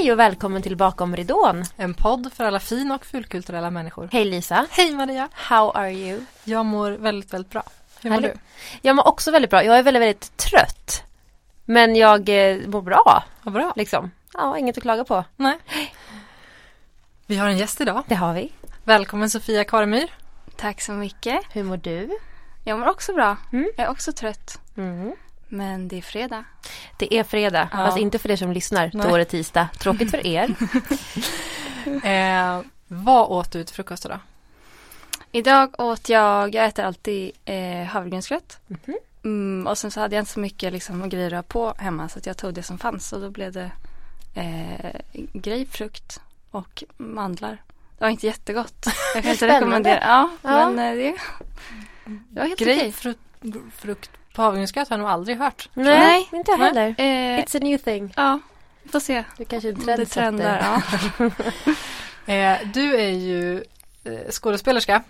Hej och välkommen till Bakom ridån. En podd för alla fin och fulkulturella människor. Hej Lisa. Hej Maria. How are you? Jag mår väldigt, väldigt bra. Hur mår du? Jag mår också väldigt bra. Jag är väldigt, väldigt trött. Men jag eh, mår bra. Vad bra. Liksom. Ja, inget att klaga på. Nej. Vi har en gäst idag. Det har vi. Välkommen Sofia Karemyr. Tack så mycket. Hur mår du? Jag mår också bra. Mm. Jag är också trött. Mm. Men det är fredag. Det är fredag, Ja. fast inte för er som lyssnar. Nej. Då är det tisdag. Tråkigt för er. Eh, vad åt du till frukost idag? Idag åt jag, jag äter alltid eh, havregrynsgröt. Mhm. Mm, och sen så hade jag inte så mycket liksom, grejer att ha på hemma så jag tog det som fanns och då blev det eh, grapefrukt och mandlar. Det var inte jättegott. Jag kan inte rekommendera. Ja, Ja. men eh, det, det var helt okej. Grapefrukt frukt på havregrynsgröt har jag nog aldrig hört. Nej, Nej. inte jag heller. Eh, It's a new thing. ja, vi får se. Du kanske är en Om det trendar. Ja. Eh, du är ju eh, skådespelerska.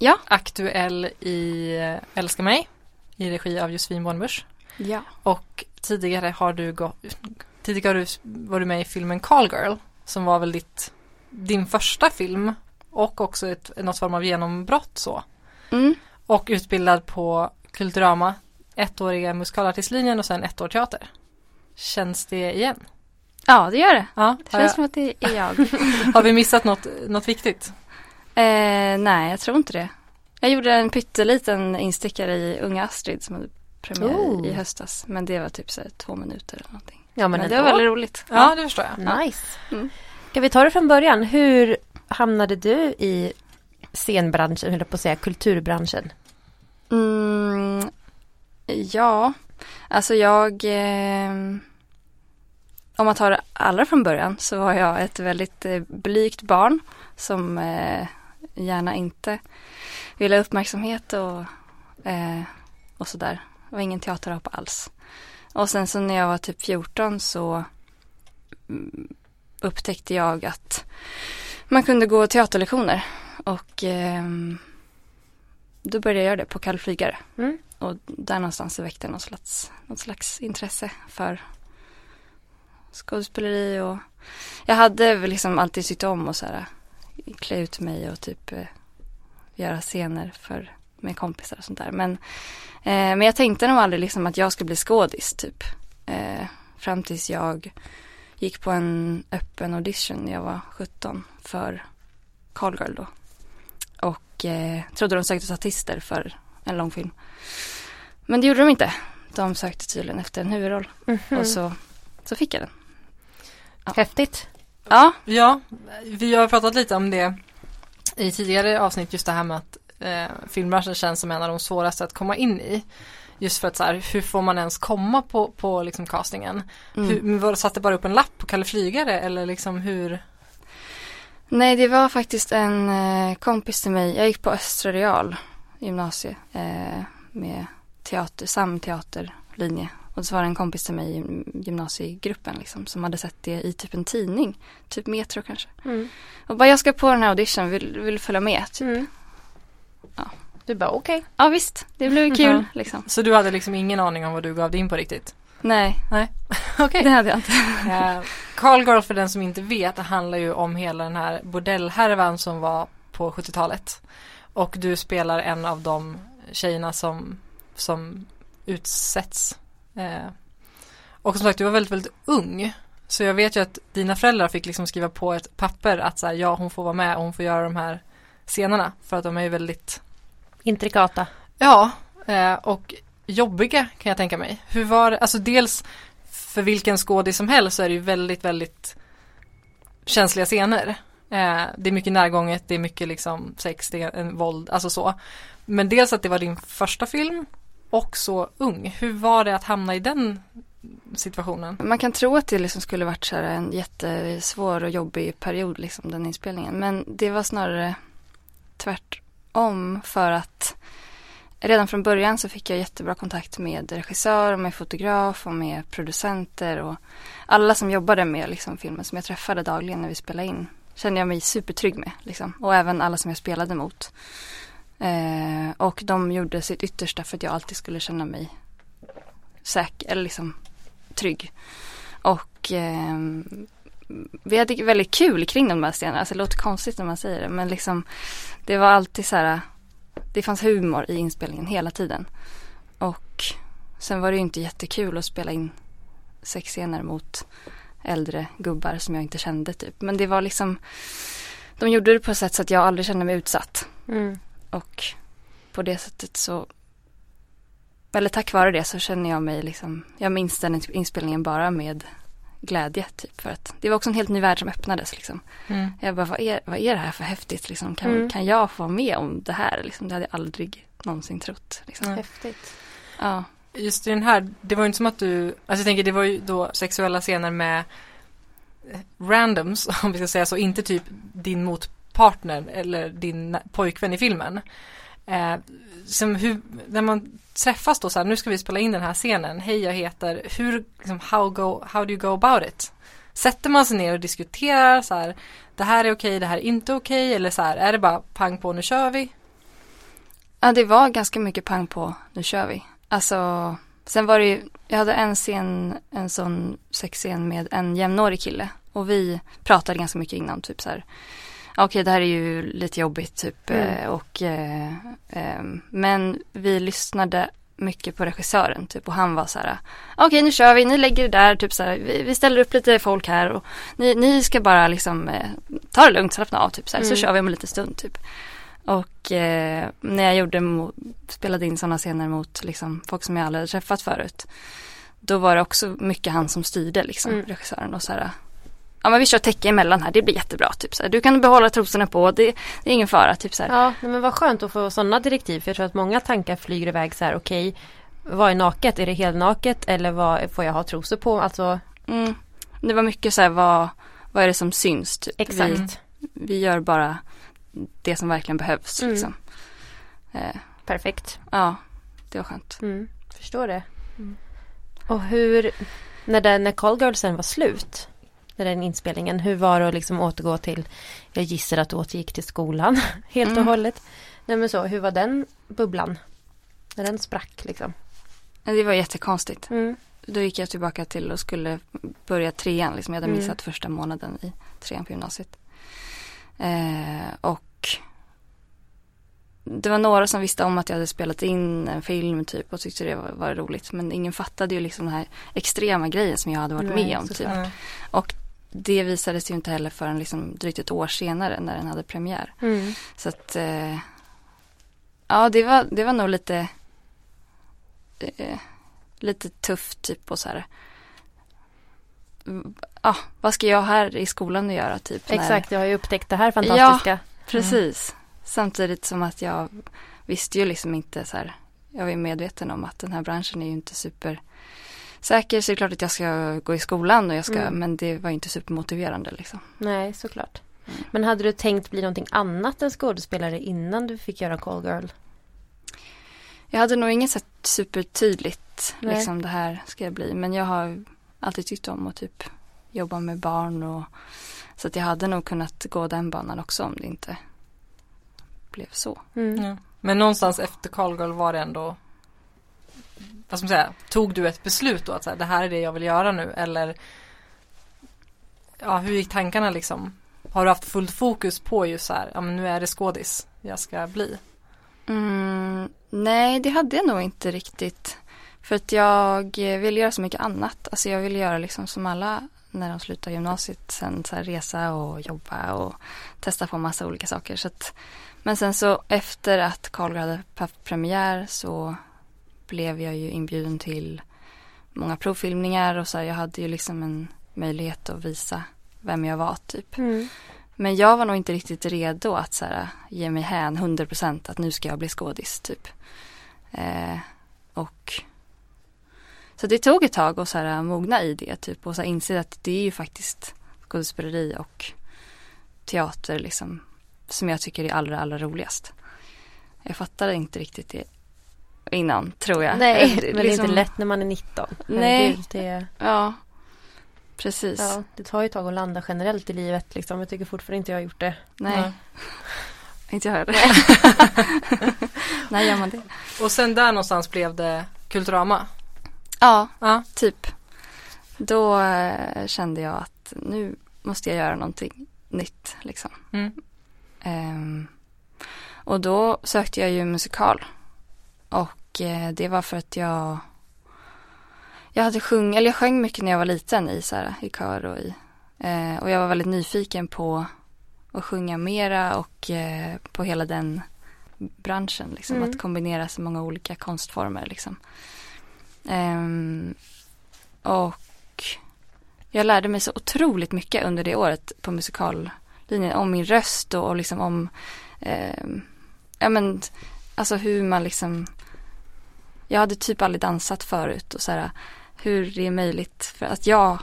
Ja. Aktuell i eh, Älska mig. I regi av Josefin Bornebusch. ja. Och tidigare har du gått, tidigare har du, var du med i filmen Call Girl som var väl ditt, din första film och också ett, något form av genombrott så. Mm. Och utbildad på Kulturama, ettåriga musikalartistlinjen och sen ett år teater. Känns det igen? Ja, det gör det. Ja, Det känns jag, som att det är jag. har vi missat något, något viktigt? eh, nej, jag tror inte det. Jag gjorde en pytteliten instickare i Unga Astrid som hade premiär Oh. i höstas. Men det var typ så här, två minuter eller någonting. Ja, Men, men, det var väldigt roligt. Ja, det förstår jag. Nice. Mm. Ska vi ta det från början? Hur hamnade du i scenbranschen, höll på att säga, kulturbranschen? Mm, ja, alltså jag... Eh, om man tar det allra från början så var jag ett väldigt eh, blygt barn som eh, gärna inte ville ha uppmärksamhet och, eh, och sådär. Det var ingen teaterapa alls. Och sen så när jag var typ 14 så mm, upptäckte jag att man kunde gå teaterlektioner och ehm, då började jag göra det på Kalle Flygare. Mm. Och där någonstans så väckte jag något slags, något slags intresse för skådespeleri och jag hade väl liksom alltid tyckt om att så här, klä ut mig och typ eh, göra scener för med kompisar och sånt där. Men, eh, men jag tänkte nog aldrig liksom att jag skulle bli skådis typ. Eh, fram tills jag gick på en öppen audition när jag var 17 för Call Girl då. Och eh, trodde de sökte statister för en långfilm. Men det gjorde de inte. De sökte tydligen efter en huvudroll. Mhm. Och så, så fick jag den. Häftigt. Ja, Ja, vi har pratat lite om det i tidigare avsnitt, just det här med att eh, filmbranschen känns som en av de svåraste att komma in i. Just för att så här, hur får man ens komma på, på liksom castingen? mm. Hur, var, satte bara upp en lapp på Kalle Flygare eller liksom hur? Nej, det var faktiskt en eh, kompis till mig. Jag gick på Östra Real gymnasie eh, med teater, samteaterlinje. Och så var det en kompis till mig i gymnasiegruppen liksom, som hade sett det i typ en tidning. Typ Metro kanske. Mm. Och bara jag ska på den här audition, vill, vill följa med? Typ. Mm. Ja. Du bara okej. Ja visst, det blev kul Ja. liksom. Så du hade liksom ingen aning om vad du gav dig in på riktigt? Nej, Okej. det hade jag inte. Eh, Call Girl för den som inte vet, det handlar ju om hela den här bordellhärvan som var på 70-talet. Och du spelar en av de tjejerna som, som utsätts. Eh, och som sagt, du var väldigt, väldigt ung. Så jag vet ju att dina föräldrar fick liksom skriva på ett papper att så här, ja, hon får vara med och hon får göra de här scenerna. För att de är ju väldigt, Intrikata. ja, eh, och jobbiga kan jag tänka mig. Hur var det, alltså dels för vilken skådis som helst så är det ju väldigt, väldigt känsliga scener. Eh, det är mycket närgånget, det är mycket liksom sex, det är en våld, alltså så. Men dels att det var din första film och så ung. Hur var det att hamna i den situationen? Man kan tro att det liksom skulle varit så här en jättesvår och jobbig period, liksom, den inspelningen. Men det var snarare tvärtom för att redan från början så fick jag jättebra kontakt med regissör och med fotograf och med producenter och alla som jobbade med liksom, filmen som jag träffade dagligen när vi spelade in kände jag mig supertrygg med. Liksom. Och även alla som jag spelade mot. Eh, och de gjorde sitt yttersta för att jag alltid skulle känna mig säker, eller liksom trygg. Och eh, vi hade väldigt kul kring de här scenerna. Alltså det låter konstigt när man säger det men liksom det var alltid så här det fanns humor i inspelningen hela tiden. Och sen var det ju inte jättekul att spela in sexscener mot äldre gubbar som jag inte kände typ. Men det var liksom de gjorde det på ett sätt så att jag aldrig kände mig utsatt. Mm. Och på det sättet så eller tack vare det så känner jag mig liksom, jag minns den inspelningen bara med glädje typ för att det var också en helt ny värld som öppnades liksom. Mm. Jag bara, vad är, vad är det här för häftigt liksom? Kan, Mm. kan jag få vara med om det här liksom? Det hade jag aldrig någonsin trott. Liksom. Häftigt. Ja. Just i den här, det var ju inte som att du, alltså jag tänker det var ju då sexuella scener med eh, randoms, om vi ska säga så, inte typ din motpartner eller din pojkvän i filmen. Eh, som hur, när man träffas då så här, nu ska vi spela in den här scenen, hej jag heter, hur, liksom, how, go, how do you go about it? Sätter man sig ner och diskuterar så här, det här är okej, det här är inte okej, eller så här, är det bara pang på, nu kör vi? ja, det var ganska mycket pang på, nu kör vi. Alltså, sen var det ju, jag hade en scen, en sån sexscen med en jämnårig kille. Och vi pratade ganska mycket innan, typ så här. "Ja, Okej, det här är ju lite jobbigt typ. Mm. eh, Och, eh, eh, men vi lyssnade mycket på regissören typ och han var så här. Okej, nu kör vi, ni lägger det där, typ så här. Vi, vi ställer upp lite folk här och ni, ni ska bara liksom eh, ta det lugnt, slappna av typ så här. Så Mm. kör vi om en liten stund typ. Och eh, när jag gjorde, spelade in sådana scener mot liksom, folk som jag aldrig hade träffat förut. Då var det också mycket han som styrde liksom, Mm. regissören och så här. Ja men vi kör täcke emellan här, det blir jättebra typ så här. Du kan behålla trosorna på, det, det är ingen fara typ så här. Ja, men vad skönt att få sådana direktiv. För jag tror att många tankar flyger iväg så här, okej, vad är naket? Är det helnaket eller vad får jag ha trosor på? Alltså, Mm. Det var mycket så här, vad, vad är det som syns typ. exakt. Vi, vi gör bara det som verkligen behövs Mm. liksom. Eh, Perfekt. ja, det var skönt. Mm, förstår det. Och hur, när, den, när Call Girl sen var slut, när den inspelningen, hur var det att liksom återgå till, jag gissar att du återgick till skolan helt och Mm. hållet. Nej men så, hur var den bubblan? När den sprack liksom. Det var jättekonstigt. Mm. Då gick jag tillbaka till och skulle börja trean. Liksom. Jag hade Mm. missat första månaden i trean på gymnasiet. Eh, och det var några som visste om att jag hade spelat in en film typ och tyckte det var, var roligt. Men ingen fattade ju liksom den här extrema grejen som jag hade varit Nej, med om. Typ. Och det visades ju inte heller förrän liksom drygt ett år senare när den hade premiär. Mm. Så att eh, ja, det var, det var nog lite eh, lite tufft typ och så här. Ja, vad ska jag här i skolan att göra typ? när- Exakt, jag har ju upptäckt det här fantastiska. Precis. Samtidigt som att jag visste ju liksom inte så här. Jag var ju medveten om att den här branschen är ju inte super säker. Så det är klart att jag ska gå i skolan och jag ska, Mm. men det var ju inte supermotiverande liksom. Nej, såklart. Mm. Men hade du tänkt bli någonting annat än skådespelare innan du fick göra Call Girl? Jag hade nog inget så här supertydligt Nej. liksom det här ska jag bli. Men jag har alltid tyckt om att typ jobba med barn och så att jag hade nog kunnat gå den banan också om det inte blev så. Mm. Ja. Men någonstans efter Call Girl var det ändå vad ska man säga, tog du ett beslut då att så här, det här är det jag vill göra nu eller ja, hur gick tankarna liksom? Har du haft fullt fokus på just så här, ja men nu är det skådis jag ska bli? Mm, nej, det hade jag nog inte riktigt. För att jag ville göra så mycket annat. Alltså jag ville göra liksom som alla när de slutar gymnasiet. Sen så resa och jobba och testa på massa olika saker. Så att, men sen så efter att Carl hade haft premiär så blev jag ju inbjuden till många provfilmningar och så här, jag hade ju liksom en möjlighet att visa vem jag var typ. Mm. Men jag var nog inte riktigt redo att så här, ge mig hän 100% att nu ska jag bli skådis typ. Eh, och så det tog ett tag att så här, mogna i det typ och så här, inse att det är ju faktiskt skådespeleri och teater liksom som jag tycker är allra, allra roligast. Jag fattade inte riktigt det innan tror jag. Nej, Eh, men det är liksom- inte lätt när man är 19. Nej. Herregud, Det, Ja, precis. ja, det tar ju ett tag att landa generellt i livet. Liksom. Jag tycker fortfarande inte jag har gjort det. Nej, Nej. inte jag heller. När gör man det? Och sen där någonstans blev det Kulturama? Ja, Ja. typ. Då eh, kände jag att nu måste jag göra någonting nytt liksom. Mm. Ehm, och då sökte jag ju musikal. Och eh, det var för att jag jag hade sjung, eller jag sjöng mycket när jag var liten i, så här, i kör och i eh, och jag var väldigt nyfiken på att sjunga mera och eh, på hela den branschen liksom, Mm. att kombinera så många olika konstformer liksom. Ehm, och jag lärde mig så otroligt mycket under det året på musikallinjen om min röst och, och liksom om ehm, ja men alltså hur man liksom jag hade typ aldrig dansat förut och så här hur det är möjligt för att jag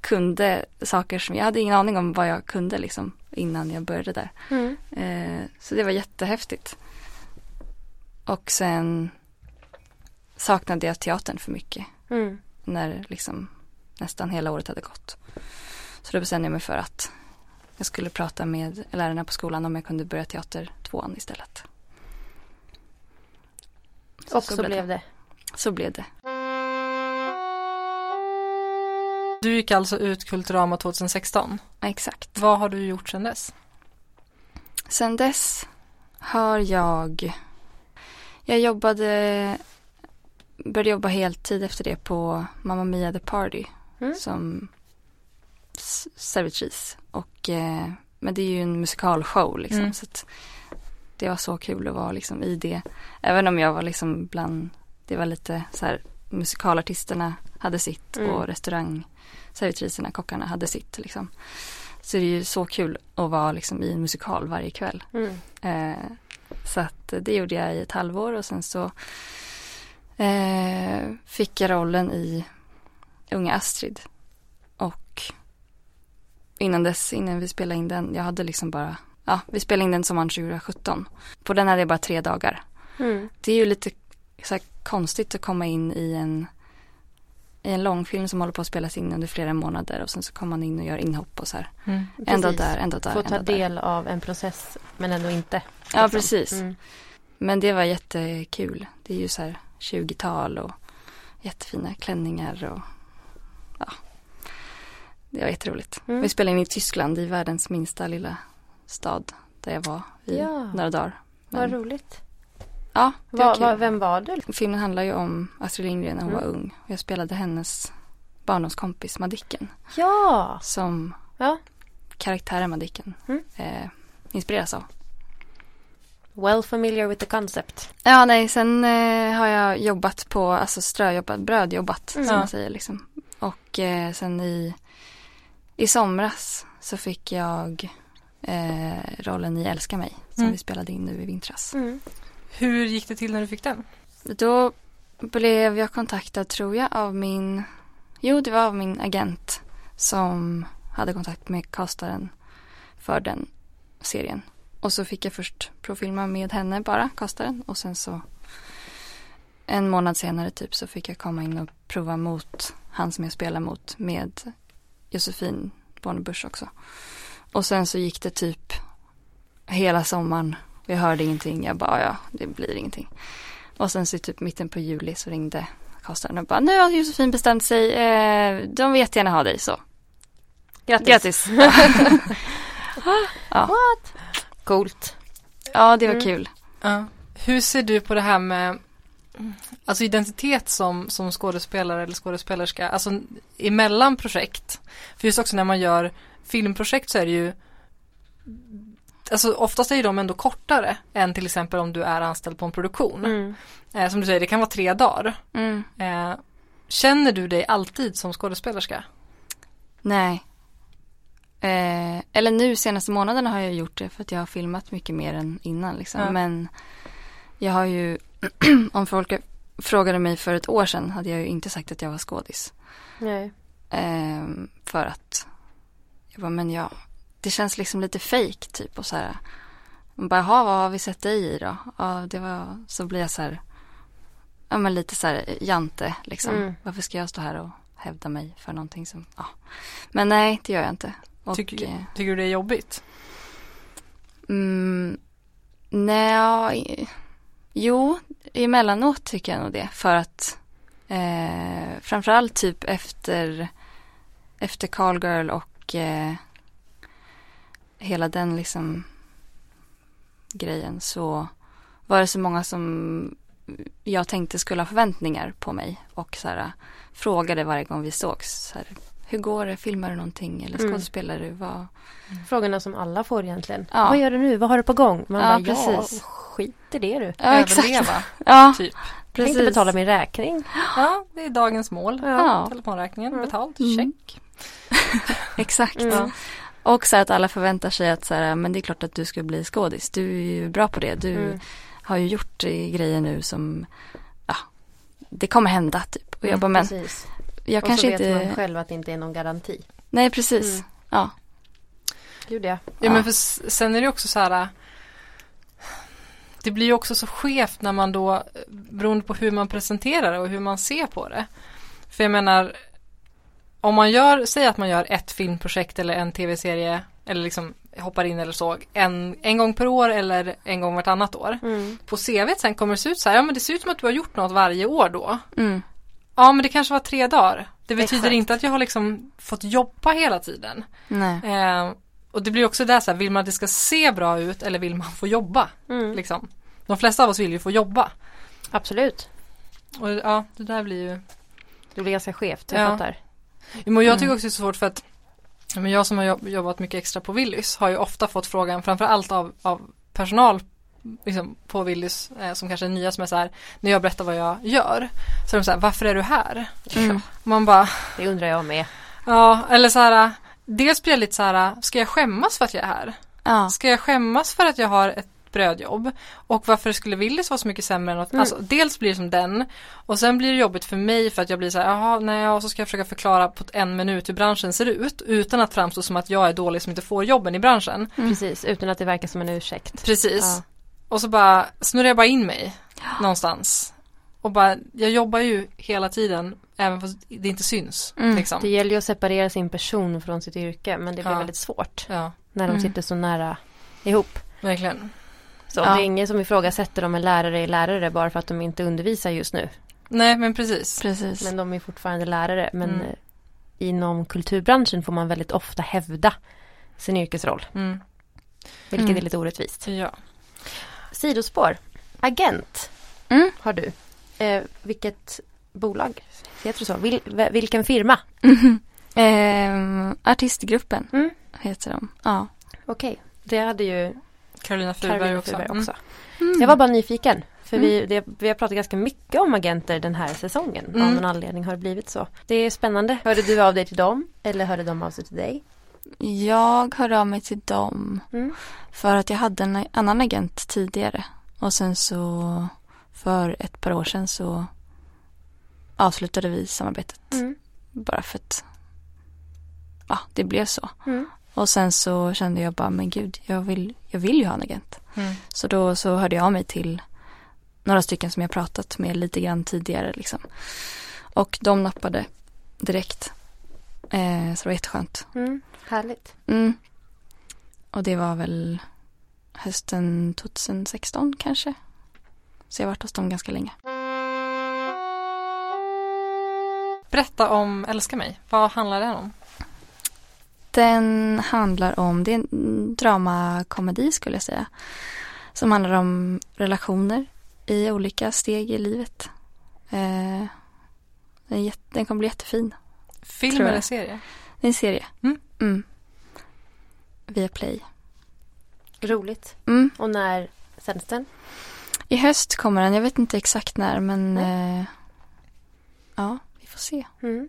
kunde saker som jag hade ingen aning om vad jag kunde liksom innan jag började där. Mm. Eh, så det var jättehäftigt. Och sen saknade jag teatern för mycket Mm. när liksom nästan hela året hade gått. Så då bestämde jag mig för att jag skulle prata med lärarna på skolan om jag kunde börja teater tvåan istället. Och så, blev det. Så blev det. Du gick alltså ut Kulturama 2016. Ja, exakt. Vad har du gjort sedan dess? Sen dess har jag Jag jobbade Började jobba heltid efter det på Mamma Mia The Party Mm. som servitris. Och, eh, men det är ju en musikalshow liksom. Mm. Så det var så kul att vara liksom i det. Även om jag var liksom bland, det var lite så här musikalartisterna hade sitt Mm. och restaurangservitriserna, kockarna hade sitt liksom. Så det är ju så kul att vara liksom i en musikal varje kväll. Mm. Eh, så att det gjorde jag i ett halvår och sen så eh, fick jag rollen i Unga Astrid. Och innan dess, innan vi spelade in den, jag hade liksom bara, ja, vi spelade in den sommaren 2017. På den hade jag bara tre dagar. Mm. Det är ju lite så här konstigt att komma in i en i en långfilm som håller på att spelas in under flera månader och sen så kommer man in och gör inhopp och så här. Mm. Precis. där, dag där, Få ta dag där. del av en process men ändå inte. Ja, liksom. precis. Mm. Men det var jättekul. Det är ju så här 20-tal och jättefina klänningar och ja. Det var jätteroligt. Mm. Vi spelade in i Tyskland i världens minsta lilla stad där jag var i Ja. några dagar. Vad Men, roligt. ja, det var Va, kul. va, vem var du? Filmen handlar ju om Astrid Lindgren när hon Mm. var ung. Och jag spelade hennes barndomskompis Madicken Ja. som ja. karaktären Madicken Mm. eh, inspireras av. Well familiar with the concept. Ja, nej, sen eh, har jag jobbat på, alltså ströjobbat, brödjobbat Mm. som man säger liksom. Och eh, sen i, i somras så fick jag eh, rollen i Älska mig som Mm. vi spelade in nu i vintras. Mm. Hur gick det till när du fick den? Då blev jag kontaktad tror jag av min, jo det var av min agent som hade kontakt med castaren för den serien. Och så fick jag först provfilma med henne bara, castaren. Och sen så en månad senare typ så fick jag komma in och prova mot han som jag spelar mot med Josefin Bornebusch också. Och sen så gick det typ hela sommaren. Jag hörde ingenting. Jag bara, ja, det blir ingenting. Och sen så typ mitten på juli så ringde castaren och bara, nu har Josefin bestämt sig. Eh, de vill jättegärna ha dig så. Grattis. Grattis. ja. Coolt. ja, det var Mm. kul. Ja. Hur ser du på det här med alltså identitet som, som skådespelare eller skådespelerska, alltså emellan projekt? För just också när man gör filmprojekt så är det ju Alltså oftast är ju de ändå kortare än till exempel om du är anställd på en produktion. Mm. Eh, som du säger, det kan vara tre dagar. Mm. Eh, känner du dig alltid som skådespelerska? Nej. Eh, eller nu senaste månaderna har jag gjort det för att jag har filmat mycket mer än innan liksom. Ja. Men jag har ju, om folk frågade mig för ett år sedan hade jag ju inte sagt att jag var skådis. Nej. Eh, för att jag bara, men ja, det känns liksom lite fake typ och så här. Man bara, jaha, vad har vi sett dig i då? Ja, det var, så blir jag så här, ja men lite så här jante liksom. Mm. Varför ska jag stå här och hävda mig för någonting som, ja. Men nej, det gör jag inte. Och, Tycker, eh, tycker du det är jobbigt? Mm, nej, jo, emellanåt tycker jag nog det. För att eh, framförallt typ efter, efter Call Girl och och eh, hela den liksom grejen så var det så många som jag tänkte skulle ha förväntningar på mig och så här, frågade varje gång vi sågs. Så här, hur går det? Filmar du någonting? Eller Mm. skådespelar du? Vad? Frågorna som alla får egentligen. Ja. Vad gör du nu? Vad har du på gång? Man Ja, bara, precis. ja, skit i det du. Ja. Överleva, Ja, typ. Jag tänkte betala min räkning. Ja, det är dagens mål. Ja. Telefonräkningen Mm. betald, Mm. check. Exakt. Mm. Ja. Och så att alla förväntar sig att så här, men det är klart att du ska bli skådis. Du är ju bra på det. Du Mm. har ju gjort eh, grejer nu som, ja, det kommer hända typ. Och jag bara, men Precis. Jag Och kanske så vet inte, man själv att det inte är någon garanti. nej precis. Mm. Ja. Gud ja. Ja, men för sen är det också så här. äh, Det blir ju också så skevt när man då, äh, beroende på hur man presenterar det och hur man ser på det. För jag menar, om man gör, säg att man gör ett filmprojekt eller en tv-serie eller liksom hoppar in eller så en, en gång per år eller en gång vartannat år. Mm. På CVt sen kommer det se ut så här, ja men det ser ut som att du har gjort något varje år då. Mm. Ja men det kanske var tre dagar. Det betyder Exakt. inte att jag har liksom fått jobba hela tiden. Nej. Eh, och det blir också där så här, vill man att det ska se bra ut eller vill man få jobba? Mm. Liksom. De flesta av oss vill ju få jobba. Absolut. Och ja, det där blir ju Det blir ganska skevt, jag Ja. fattar. Men jag tycker Mm. också det är svårt för att men jag som har jobb- jobbat mycket extra på Willys har ju ofta fått frågan framförallt av, av personal liksom, på Willys eh, som kanske är nya som är så här när jag berättar vad jag gör så är de så här varför är du här? Mm. Och man bara Det undrar jag med. ja eller så här dels blir jag lite så här ska jag skämmas för att jag är här? Ja. Ska jag skämmas för att jag har ett brödjobb? Och varför skulle Willys vara så mycket sämre än något? Mm. Alltså dels blir det som den och sen blir det jobbigt för mig för att jag blir så här, jaha, nej, ja, så ska jag försöka förklara på en minut hur branschen ser ut utan att framstå som att jag är dålig som inte får jobben i branschen. Mm. Precis, utan att det verkar som en ursäkt. Precis. Ja. Och så bara snurrar jag bara in mig någonstans. Och bara, jag jobbar ju hela tiden även fast det inte syns. Mm. Liksom. Det gäller ju att separera sin person från sitt yrke men det blir Ja. väldigt svårt Ja, när de Mm. sitter så nära ihop. verkligen. Så Ja. det är ingen som ifrågasätter om en lärare är lärare bara för att de inte undervisar just nu. Nej, men precis. Precis. Men de är fortfarande lärare. Men Mm. inom kulturbranschen får man väldigt ofta hävda sin yrkesroll. Mm. Vilket Mm. är lite orättvist. Ja. Sidospår. Agent Mm. har du. Eh, vilket bolag? Heter det så? Vil, vilken firma? Ehm, artistgruppen Mm. heter de. Ja. Okej. Det hade ju Carolina Furberg också. Mm. också. Mm. Jag var bara nyfiken. För vi, det, vi har pratat ganska mycket om agenter den här säsongen. Av Mm. någon anledning har det blivit så. Det är spännande. Hörde du av dig till dem? Eller hörde de av sig till dig? Jag hörde av mig till dem Mm. för att jag hade en annan agent tidigare. Och sen så för ett par år sedan så avslutade vi samarbetet. Mm. Bara för att ja, det blev så. Mm. Och sen så kände jag bara, men gud, jag vill, jag vill ju ha en agent. Mm. Så då så hörde jag av mig till några stycken som jag pratat med lite grann tidigare liksom. Och de nappade direkt. Eh, så det var jätteskönt. Mm. Härligt. Mm. Och det var väl hösten 2016 kanske. Så jag har varit hos dem ganska länge. Berätta om Älska mig. Vad handlar den om? Den handlar om, det är en dramakomedi skulle jag säga. Som handlar om relationer i olika steg i livet. Eh, den, är jätte, den kommer bli jättefin. Film eller serie? Det är en serie. Mm. Mm. Via Play. Roligt. Mm. Och när sänds den? I höst kommer den, jag vet inte exakt när men eh, ja, vi får se. Mm.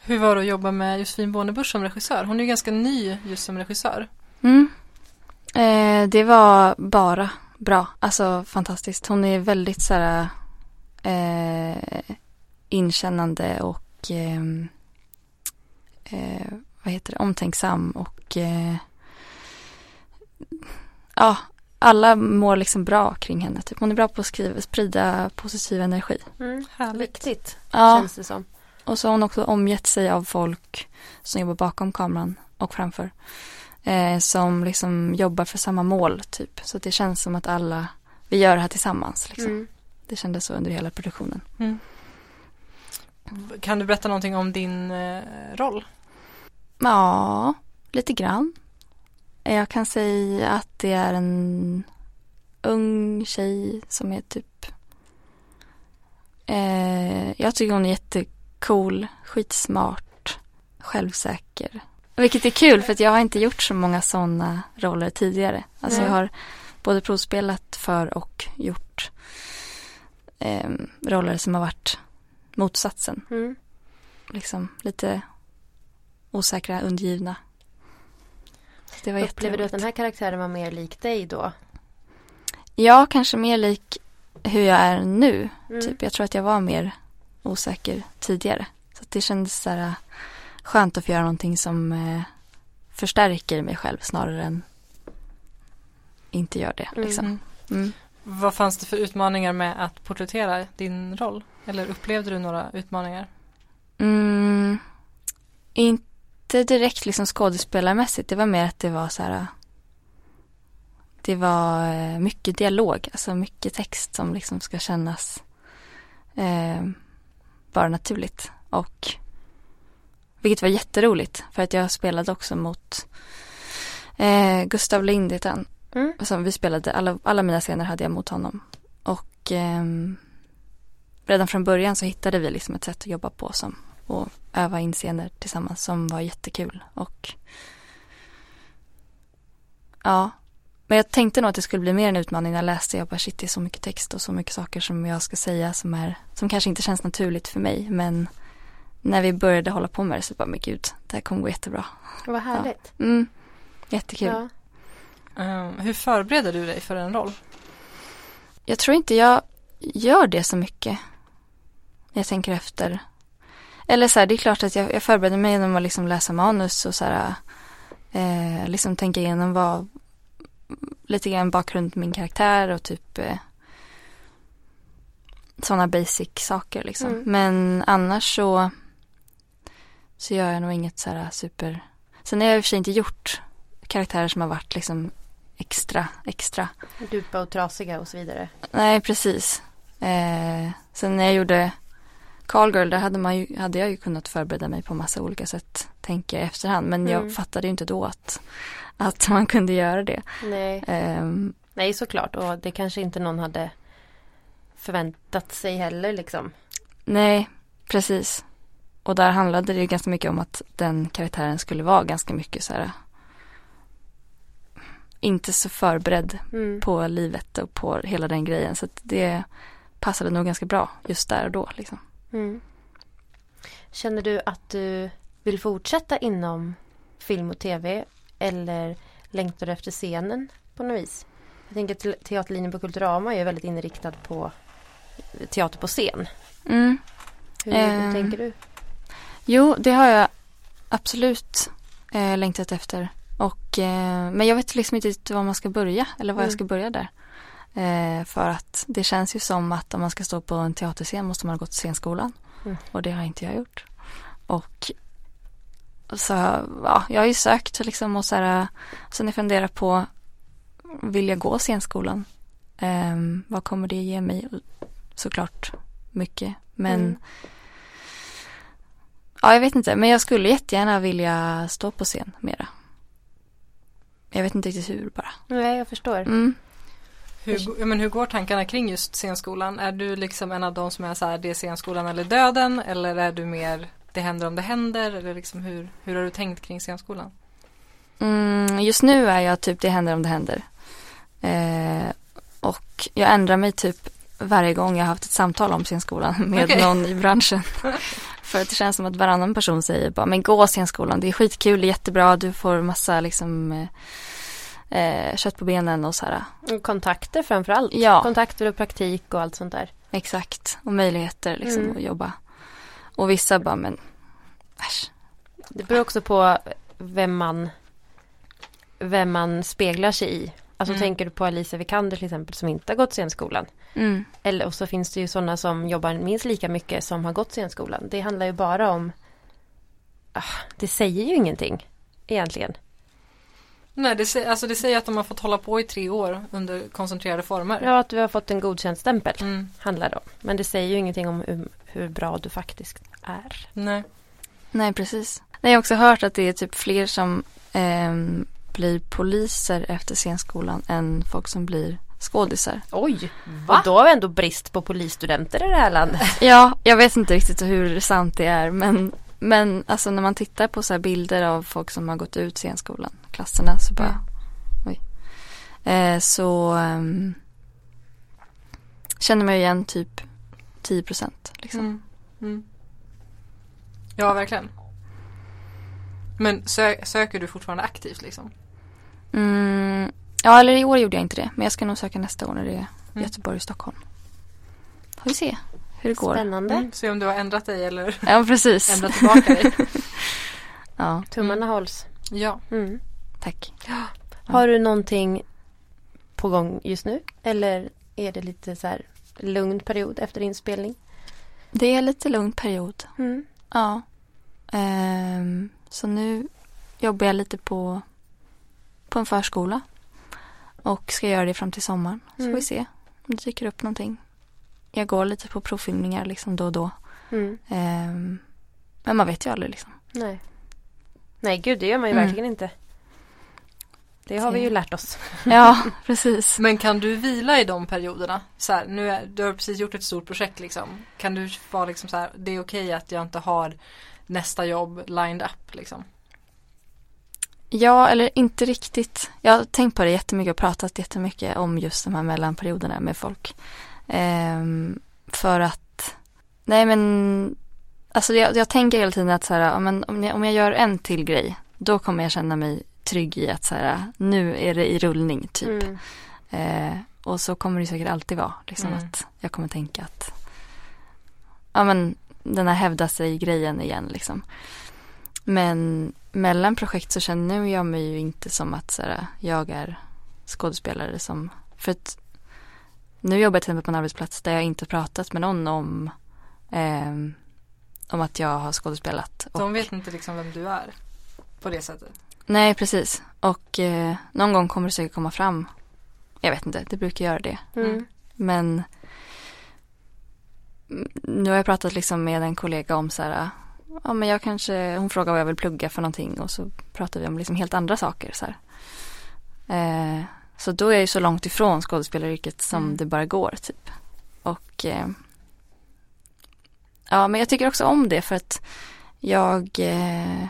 Hur var det att jobba med Josefin Bornebusch som regissör? Hon är ju ganska ny just som regissör. Mm. Eh, det var bara bra, alltså fantastiskt. Hon är väldigt så här eh, inkännande och ehm, eh, vad heter det, omtänksam och eh, ja, alla mår liksom bra kring henne. Typ. Hon är bra på att skriva, sprida positiv energi. Mm. Härligt. Viktigt Ja, känns det som. och så har hon också omgett sig av folk som jobbar bakom kameran och framför. Eh, som liksom jobbar för samma mål typ. Så det känns som att alla, vi gör det här tillsammans. Liksom. Mm. Det kändes så under hela produktionen. Mm. Kan du berätta någonting om din eh, roll? Ja, lite grann. Jag kan säga att det är en ung tjej som är typ eh, Jag tycker hon är jättecool, skitsmart, självsäker. Vilket är kul för att jag har inte gjort så många sådana roller tidigare. Alltså Nej. jag har både provspelat för och gjort eh, roller som har varit motsatsen. Mm. Liksom lite osäkra, undergivna. Så det var Upplever du att den här karaktären var mer lik dig då? Ja, kanske mer lik hur jag är nu. Mm. Typ, jag tror att jag var mer osäker tidigare. Så det kändes så här, äh, skönt att få göra någonting som eh, förstärker mig själv snarare än inte gör det. Liksom. Mm. Mm. Vad fanns det för utmaningar med att porträttera din roll? Eller upplevde du några utmaningar? Mm, inte direkt liksom skådespelarmässigt. Det var mer att det var så här. Det var eh, mycket dialog, alltså mycket text som liksom ska kännas eh, bara naturligt. Och vilket var jätteroligt för att jag spelade också mot eh, Gustav Lind heter han. Mm. Som vi spelade, alla, alla mina scener hade jag mot honom. Och ehm, redan från början så hittade vi liksom ett sätt att jobba på som och öva in scener tillsammans som var jättekul. Och ja, men jag tänkte nog att det skulle bli mer en utmaning när jag läste. Jag bara shit, det är så mycket text och så mycket saker som jag ska säga som är, som kanske inte känns naturligt för mig. Men när vi började hålla på med det så bara, men gud, det här kommer gå jättebra. Vad härligt. Mm, jättekul. Ja. Ehm, hur förbereder du dig för en roll? Jag tror inte jag gör det så mycket. Jag tänker efter. Eller så här, det är klart att jag, jag förbereder mig genom att liksom läsa manus och så här, eh, liksom tänka igenom vad, lite grann bakgrund min karaktär och typ eh, sådana basic saker liksom. Mm. Men annars så, så gör jag nog inget så här super. Sen har jag i och för sig inte gjort karaktärer som har varit liksom extra, extra. Djupa och trasiga och så vidare. Nej, precis. Eh, sen när jag gjorde Call Girl, där hade, man ju, hade jag ju kunnat förbereda mig på massa olika sätt, tänker jag efterhand. Men Mm. jag fattade ju inte då att, att man kunde göra det. Nej. Ehm, Nej, såklart. Och det kanske inte någon hade förväntat sig heller liksom. nej, precis. Och där handlade det ju ganska mycket om att den karaktären skulle vara ganska mycket så här inte så förberedd Mm. på livet och på hela den grejen. Så att det passade nog ganska bra just där och då. Liksom. Mm. Känner du att du vill fortsätta inom film och tv eller längtar du efter scenen på något vis? Jag tänker att teaterlinjen på Kulturama är väldigt inriktad på teater på scen. Mm. Hur, hur Ehm. tänker du? Jo, det har jag absolut eh, längtat efter. Och, eh, men jag vet liksom inte var man ska börja eller var jag Mm. ska börja där. Eh, för att det känns ju som att om man ska stå på en teaterscen måste man ha gått scenskolan. Mm. Och det har inte jag gjort. Och så, ja, jag har ju sökt liksom och så här, sen jag funderar på, vill jag gå scenskolan? Eh, vad kommer det ge mig? Såklart mycket. Men Mm. Ja, jag vet inte. Men jag skulle jättegärna vilja stå på scen mera. Jag vet inte riktigt hur bara. Nej, jag förstår. Mm. Hur, men hur går tankarna kring just scenskolan? Är du liksom en av de som är så här, det är scenskolan eller döden? Eller är du mer, det händer om det händer? Eller liksom hur, hur har du tänkt kring scenskolan? Mm, just nu är jag typ det händer om det händer. Eh, och jag ändrar mig typ varje gång jag har haft ett samtal om scenskolan med Okej. någon i branschen. För att det känns som att varannan person säger bara, men gå scenskolan, det är skitkul, det är jättebra, du får massa liksom eh, eh, kött på benen och så här. Kontakter framför allt. Ja. Kontakter och praktik och allt sånt där. Exakt, och möjligheter liksom Mm. att jobba. Och vissa bara, men äsch. Det beror också på vem man vem man speglar sig i. Alltså Mm. tänker du på Alicia Vikander till exempel som inte har gått scenskolan. Mm. Eller och så finns det ju sådana som jobbar minst lika mycket som har gått scenskolan. Det handlar ju bara om ah, Det säger ju ingenting egentligen. Nej, det, sä- alltså det säger att de har fått hålla på i tre år under koncentrerade former. Ja, att du har fått en godkänd stämpel Mm, handlar det om. Men det säger ju ingenting om hur, hur bra du faktiskt är. nej. Nej, precis. Nej, jag har också hört att det är typ fler som ehm, blir poliser efter scenskolan än folk som blir skådisar. Oj! Va? Och då har vi ändå brist på polisstudenter i det här landet. Ja, jag vet inte riktigt hur sant det är men, men alltså när man tittar på så här bilder av folk som har gått ut scenskolan, klasserna så bara Mm. oj. Eh, så ehm, känner man ju igen typ 10 procent liksom. Mm. Mm. Ja, verkligen. Men sö- söker du fortfarande aktivt liksom? Mm, ja, eller i år gjorde jag inte det men jag ska nog söka nästa år när det är Mm. Göteborg och Stockholm. Får vi se hur det går. Spännande. Mm. Se om du har ändrat dig eller Ja, precis. ändrat tillbaka dig. Ja, Tummarna hålls. Ja. Mm. tack. Har du någonting på gång just nu? Eller är det lite så här lugn period efter inspelning? Det är lite lugn period. Mm. Ja. Ehm, så nu jobbar jag lite på, på en förskola. Och ska göra det fram till sommaren. Så Mm. får vi se om det dyker upp någonting. Jag går lite på provfilmningar liksom då och då. Mm. Ehm, men man vet ju aldrig liksom. Nej. Nej, gud det gör man ju Mm. verkligen inte. Det har vi ju lärt oss. Ja, precis. Men kan du vila i de perioderna? Så här, nu är, du har precis gjort ett stort projekt liksom. Kan du vara liksom så här, det är okej att jag inte har nästa jobb lined up liksom? Ja, eller inte riktigt. Jag har tänkt på det jättemycket och pratat jättemycket om just de här mellanperioderna med folk. Ehm, för att, nej men, alltså jag, jag tänker hela tiden att så här, men om, jag, om jag gör en till grej, då kommer jag känna mig trygg i att så här, nu är det i rullning typ. Mm. Eh, och så kommer det säkert alltid vara, liksom Mm. att jag kommer tänka att, ja men den här hävda sig-grejen igen liksom. Men mellan projekt så känner jag mig ju inte som att så här, jag är skådespelare som, för att nu jobbar jag till exempel på en arbetsplats där jag inte pratat med någon om, ehm, om att jag har skådespelat. De vet inte liksom vem du är på det sättet. Nej, precis. Och eh, någon gång kommer det säkert komma fram. Jag vet inte, det brukar göra det. Mm. Men mm, nu har jag pratat liksom med en kollega om så här, ja men jag kanske, hon frågar vad jag vill plugga för någonting och så pratar vi om liksom helt andra saker så här. Eh, så då är jag ju så långt ifrån skådespelaryrket som Mm. det bara går typ. Och eh, ja men jag tycker också om det för att jag eh,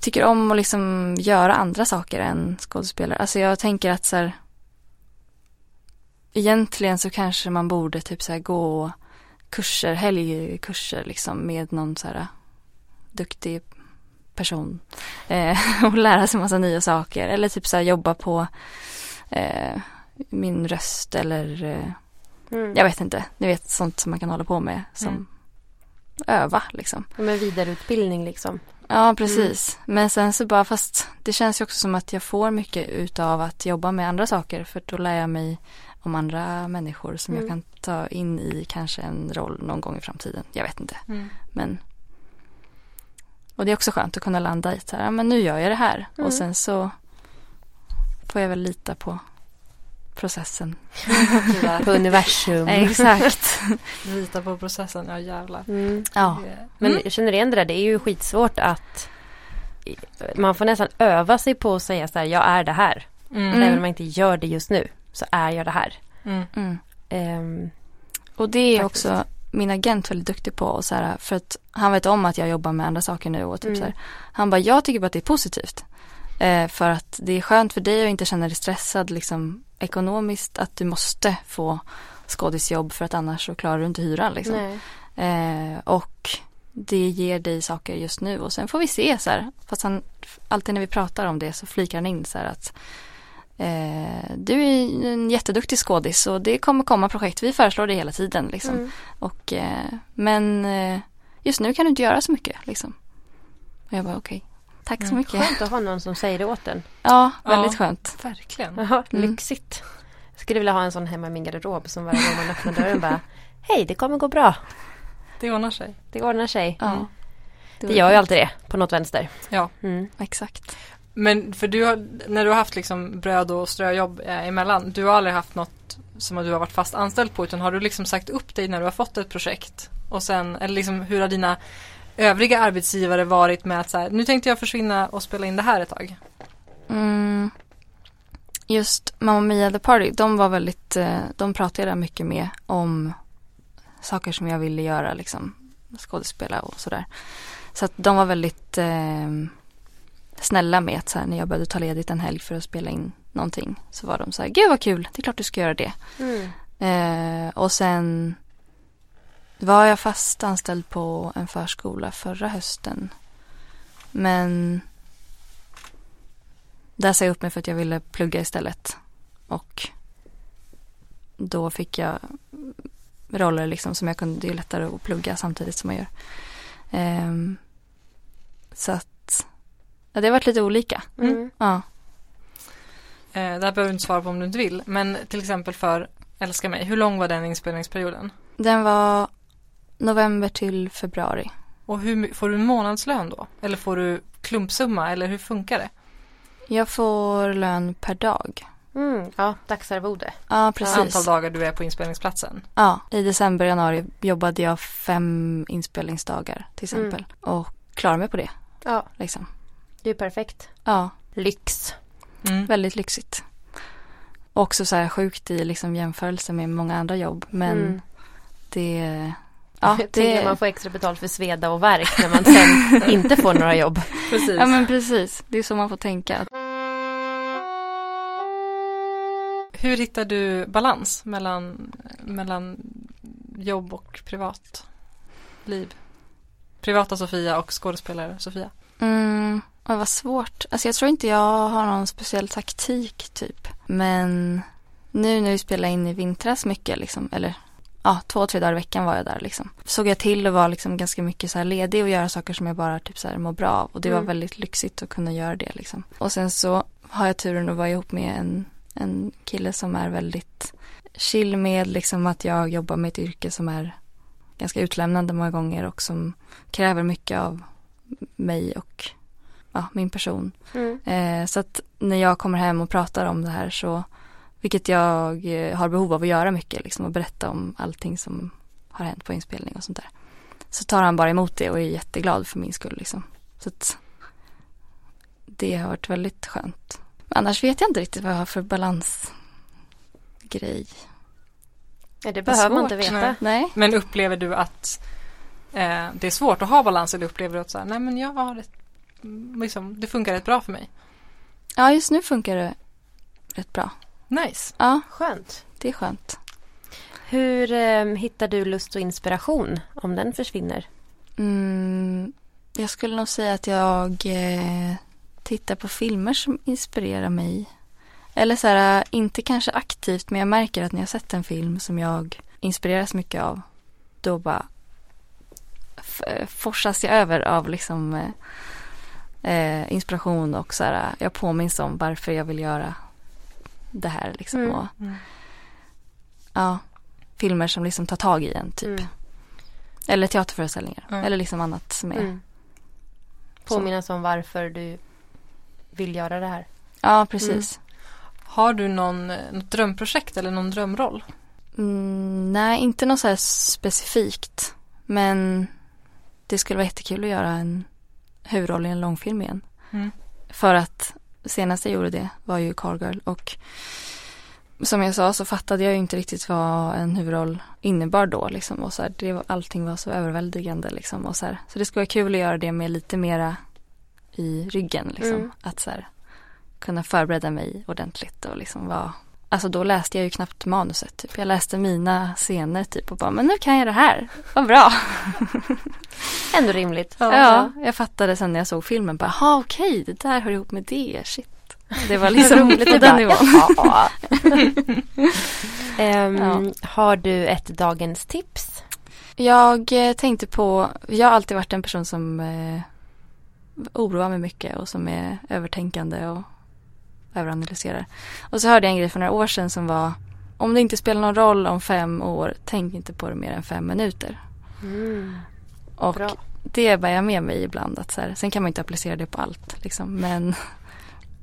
tycker om att liksom göra andra saker än skådespelare. Alltså jag tänker att så här, egentligen så kanske man borde typ så här gå kurser, helgkurser liksom med någon så här duktig person eh, och lära sig massa nya saker eller typ så här jobba på eh, min röst eller eh, Mm. jag vet inte, ni vet sånt som man kan hålla på med som Mm. öva liksom. Med vidareutbildning liksom. Ja, precis. Men sen så bara, fast det känns ju också som att jag får mycket utav att jobba med andra saker. För då lär jag mig om andra människor som jag Mm. kan ta in i kanske en roll någon gång i framtiden. Jag vet inte. Mm. Men och det är också skönt att kunna landa i så här, men nu gör jag det här. Mm. Och sen så får jag väl lita på processen. På universum. Exakt. Lita på processen, ja jävlar. Mm. ja. Men Mm. jag känner igen det där, det är ju skitsvårt att man får nästan öva sig på att säga så här, jag är det här. Mm. Även om man inte gör det just nu, så är jag det här. Mm. Mm. Ehm, Och det är Faktiskt. också min agent väldigt duktig på. Och så här, för att han vet om att jag jobbar med andra saker nu. Och typ Mm. så här, han bara, jag tycker bara att det är positivt. Eh, för att det är skönt för dig att inte känna dig stressad liksom, ekonomiskt. Att du måste få skådisjobb för att annars så klarar du inte hyran. Liksom. Eh, och det ger dig saker just nu. Och sen får vi se så här. Fast han, alltid när vi pratar om det så flikar han in så här att du är en jätteduktig skådis och det kommer komma projekt. Vi föreslår det hela tiden liksom. Mm. Och, eh, men eh, just nu kan du inte göra så mycket liksom. Och jag bara okej, tack så Mm. mycket. Skönt att ha någon som säger det åt en. Ja, väldigt Ja. skönt. Verkligen. Jaha, Mm. lyxigt. Jag skulle vilja ha en sån hemma i min garderob som varje gång man öppnar dörren bara Hej, det kommer gå bra. Det ordnar sig. Det ordnar sig. Ja. Mm. Det gör ju alltid det, på något vänster. Ja. Mm. Exakt. Men för du har, när du har haft liksom bröd och ströjobb eh, emellan, du har aldrig haft något som du har varit fast anställd på utan har du liksom sagt upp dig när du har fått ett projekt? Och sen, eller liksom hur har dina övriga arbetsgivare varit med att så här, nu tänkte jag försvinna och spela in det här ett tag? Mm. Just Mamma Mia The Party, de var väldigt, eh, de pratade jag mycket med om saker som jag ville göra liksom, skådespela och sådär. Så att de var väldigt eh, snälla med att så här, när jag började ta ledigt en helg för att spela in någonting så var de så här, gud vad kul, det är klart du ska göra det. Mm. Eh, och sen var jag fast anställd på en förskola förra hösten. Men där sa jag upp mig för att jag ville plugga istället. Och då fick jag roller liksom som jag kunde, det är lättare att plugga samtidigt som man gör. Ehm, så att, ja, det har varit lite olika. Mm. Ja. Eh, det här behöver du inte svara på om du inte vill. Men till exempel för Älska mig, hur lång var den inspelningsperioden? Den var november till februari. Och hur, får du månadslön då? Eller får du klumpsumma eller hur funkar det? Jag får lön per dag. Mm. Ja, dagsarvode. Ja, precis. Antal dagar du är på inspelningsplatsen. Ja, i december, januari jobbade jag fem inspelningsdagar till exempel. Och klarade mig på det. Ja, Liksom. Det är perfekt. Ja, Lyx. Mm. väldigt lyxigt. Också så här sjukt i liksom jämförelse med många andra jobb. Men Mm. det... Ja, tänker det... man får extra betalt för sveda och verk när man sen inte får några jobb. Precis. Ja men precis, det är så man får tänka. Hur hittar du balans mellan, mellan jobb och privat liv? Privata Sofia och skådespelare Sofia. Mm, och vad svårt. Alltså jag tror inte jag har någon speciell taktik typ. Men nu när vi spelade in i vintras mycket liksom, eller ja, två, tre dagar i veckan var jag där liksom. Såg jag till att vara liksom ganska mycket så här ledig och göra saker som jag bara typ så här mår bra av. Och det Mm. var väldigt lyxigt att kunna göra det liksom. Och sen så har jag turen att vara ihop med en, en kille som är väldigt chill med liksom att jag jobbar med ett yrke som är ganska utlämnande många gånger och som kräver mycket av mig och ja, min person. Mm. Eh, så att när jag kommer hem och pratar om det här så, vilket jag eh, har behov av att göra mycket, liksom, och berätta om allting som har hänt på inspelning och sånt där. Så tar han bara emot det och är jätteglad för min skull liksom. Så att det har varit väldigt skönt. Men annars vet jag inte riktigt vad jag har för balansgrej. Ja, det behöver man inte veta. Nej. Men upplever du att eh, det är svårt att ha balans eller upplever du att så här, nej men jag har ett, liksom, det funkar rätt bra för mig? Ja, just nu funkar det rätt bra. Nice. Ja, Skönt. det är skönt. Hur eh, hittar du lust och inspiration om den försvinner? Mm, jag skulle nog säga att jag eh, tittar på filmer som inspirerar mig. Eller så här, inte kanske aktivt, men jag märker att när jag sett en film som jag inspireras mycket av, då bara forsas jag över av liksom eh, eh, inspiration och så här, jag påminns om varför jag vill göra det här liksom. Mm. Och, Mm. ja, filmer som liksom tar tag i en typ. Mm. Eller teaterföreställningar. Mm. Eller liksom annat som är Mm. Påminnas om varför du vill göra det här. Ja, precis. Har du någon, något drömprojekt eller någon drömroll? Mm, nej, inte något så specifikt. Men det skulle vara jättekul att göra en huvudroll i en långfilm igen. Mm. För att senast jag gjorde det var ju Call Girl och som jag sa så fattade jag ju inte riktigt vad en huvudroll innebar då liksom. Och så här, det var, allting var så överväldigande liksom. Och så, här, så det skulle vara kul att göra det med lite mera i ryggen liksom. Mm. Att så här, kunna förbereda mig ordentligt och liksom vara Alltså då läste jag ju knappt manuset. Typ. Jag läste mina scener typ och bara, men nu kan jag det här. Vad bra. Ändå rimligt. Ja, jag fattade sen när jag såg filmen bara, jaha okej, det där hör ihop med det, shit. Det var liksom Roligt, på den nivån. Ja. Ehm, Ja. Har du ett dagens tips? Jag eh, tänkte på, jag har alltid varit en person som eh, oroar mig mycket och som är övertänkande och överanalyserar. Och så hörde jag en grej för några år sedan som var, om det inte spelar någon roll om fem år, tänk inte på det mer än fem minuter. Mm. Och Bra. det bär jag med mig ibland. Att så här, sen kan man inte applicera det på allt. Liksom, men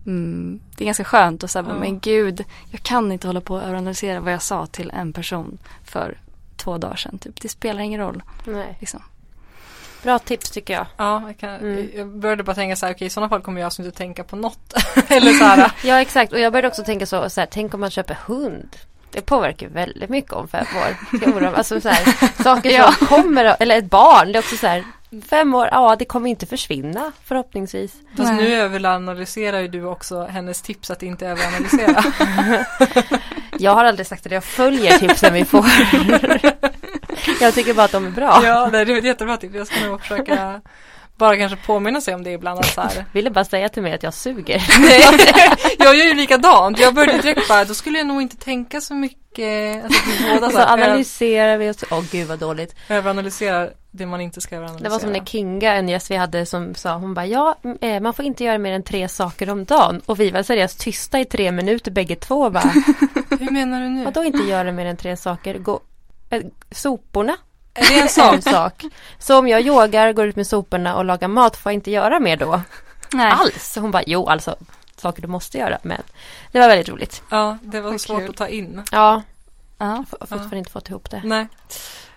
mm, det är ganska skönt att säga, Ja. men gud, jag kan inte hålla på och överanalysera vad jag sa till en person för två dagar sedan. Typ. Det spelar ingen roll. Nej. Liksom. Bra tips tycker jag. Ja, jag, kan, Mm. jag började bara tänka så här, okej i sådana fall kommer jag alltså inte tänka på något. Eller så här, Ja exakt och jag började också tänka så, så här, tänk om man köper hund. Det påverkar väldigt mycket om fem år. Alltså så här, saker som kommer, eller ett barn, det är också så här, fem år, ja det kommer inte försvinna förhoppningsvis. fast Nej. nu överanalyserar ju du också hennes tips att inte överanalysera. Jag har aldrig sagt att jag följer tipsen vi får. Jag tycker bara att de är bra. ja, det är ett jättebra tips. Jag ska nog försöka bara kanske påminna sig om det ibland. Att så här, Ville bara säga till mig att jag suger. Nej, jag gör ju likadant. Jag började direkt bara, då skulle jag nog inte tänka så mycket. Alltså, båda så så analyserar vi så, åh gud vad dåligt. överanalyserar det man inte ska överanalysera. Det var som när Kinga, en gäst vi hade som sa, hon bara ja, eh, man får inte göra mer än tre saker om dagen. Och vi var seriöst tysta i tre minuter bägge två bara, Hur menar du nu? vadå inte göra mer än tre saker? Gå, soporna Är det en är sak? en sak. Så om jag yogar, går ut med soporna och lagar mat, får jag inte göra mer då? Nej. Alls? Hon bara, jo alltså, saker du måste göra. Men det var väldigt roligt. Ja, det var Vad svårt kul. att ta in. Ja, Ja. jag har fortfarande inte fått ihop det. Nej,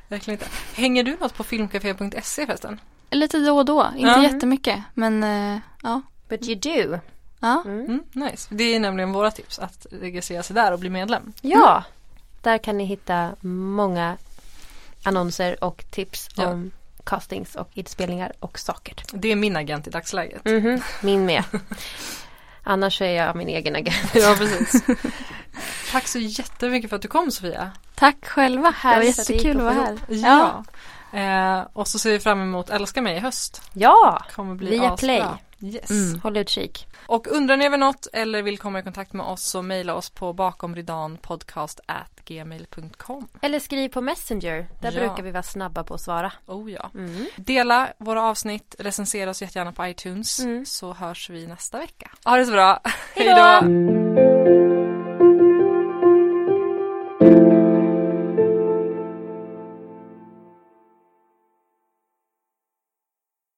verkligen inte. Hänger du något på filmcafé.se förresten? Lite då och då, inte Ja. jättemycket men eh, ja. But you do. ja. Mm. Mm, nice. Det är nämligen våra tips att registrera sig där och bli medlem. Ja, där kan ni hitta många annonser och tips Ja. om castings och inspelningar och saker. Det är min agent i dagsläget. Mhm, min med. Annars är jag min egen agent. Ja, precis. Tack så jättemycket för att du kom Sofia. Tack själva, det var att det gick jättekul att vara här. Ja. Eh, och så ser vi fram emot Älska mig i höst. Ja, Kommer bli Via asbra. Play. Yes. Mm. håll utkik. Och undrar ni över något eller vill komma i kontakt med oss så mejla oss på bakomridanpodcast@gmail.com. Eller skriv på Messenger. Där Ja. brukar vi vara snabba på att svara. Oh ja. Mm. Dela våra avsnitt, recensera oss jättegärna på iTunes Mm. så hörs vi nästa vecka. Ha det så bra. Hej då!